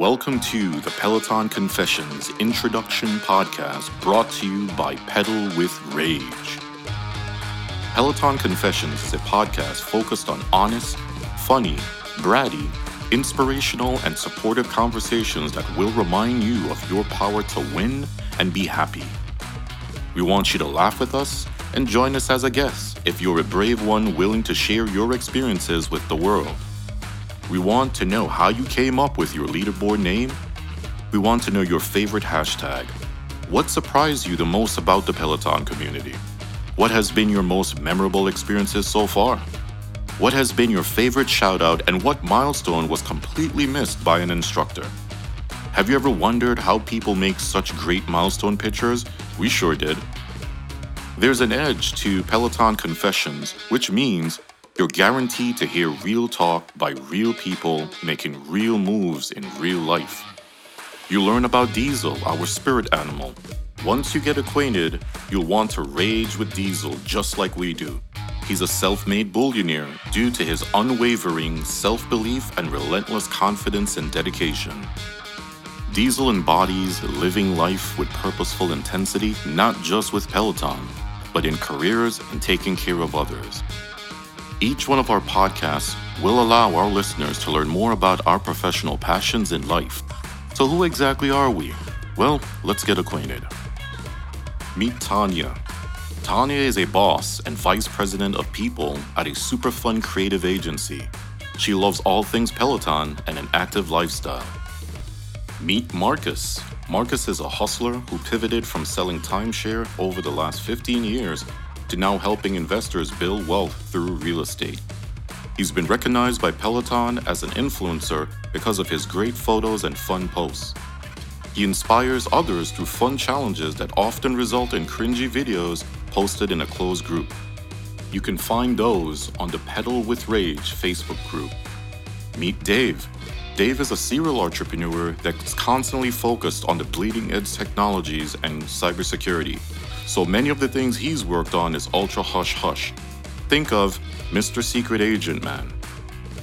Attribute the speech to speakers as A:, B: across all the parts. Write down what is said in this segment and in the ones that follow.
A: Welcome to the Peloton Confessions Introduction Podcast brought to you by Pedal with Rage. Peloton Confessions is a podcast focused on honest, funny, bratty, inspirational, and supportive conversations that will remind you of your power to win and be happy. We want you to laugh with us and join us as a guest if you're a brave one willing to share your experiences with the world. We want to know how you came up with your leaderboard name. We want to know your favorite hashtag. What surprised you the most about the Peloton community? What has been your most memorable experiences so far? What has been your favorite shout out and what milestone was completely missed by an instructor? Have you ever wondered how people make such great milestone pictures? We sure did. There's an edge to Peloton Confessions, which means you're guaranteed to hear real talk by real people making real moves in real life. You learn about Diesel, our spirit animal. Once you get acquainted, you'll want to rage with Diesel just like we do. He's a self made billionaire due to his unwavering self belief and relentless confidence and dedication. Diesel embodies living life with purposeful intensity, not just with Peloton, but in careers and taking care of others. Each one of our podcasts will allow our listeners to learn more about our professional passions in life. So, who exactly are we? Well, let's get acquainted. Meet Tanya. Tanya is a boss and vice president of people at a super fun creative agency. She loves all things Peloton and an active lifestyle. Meet Marcus. Marcus is a hustler who pivoted from selling timeshare over the last 15 years to now helping investors build wealth through real estate. He's been recognized by Peloton as an influencer because of his great photos and fun posts. He inspires others through fun challenges that often result in cringy videos posted in a closed group. You can find those on the Pedal with Rage Facebook group. Meet Dave. Dave is a serial entrepreneur that's constantly focused on the bleeding edge technologies and cybersecurity. So many of the things he's worked on is ultra hush hush. Think of Mr. Secret Agent Man.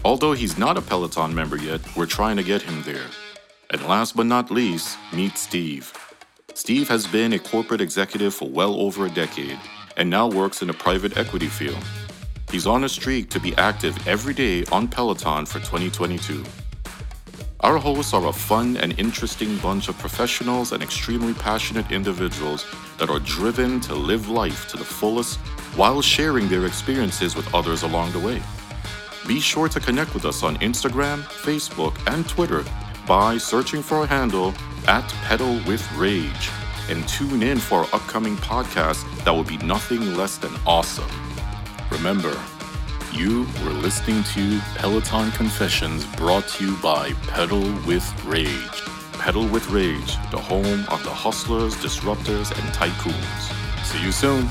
A: Although he's not a Peloton member yet, we're trying to get him there. And last but not least, meet Steve. Steve has been a corporate executive for well over a decade and now works in the private equity field. He's on a streak to be active every day on Peloton for 2022. Our hosts are a fun and interesting bunch of professionals and extremely passionate individuals that are driven to live life to the fullest while sharing their experiences with others along the way. Be sure to connect with us on Instagram, Facebook, and Twitter by searching for our handle at Pedal with Rage and tune in for our upcoming podcast that will be nothing less than awesome. Remember, you were listening to Peloton Confessions brought to you by Pedal with Rage. Pedal with Rage, the home of the hustlers, disruptors, and tycoons. See you soon.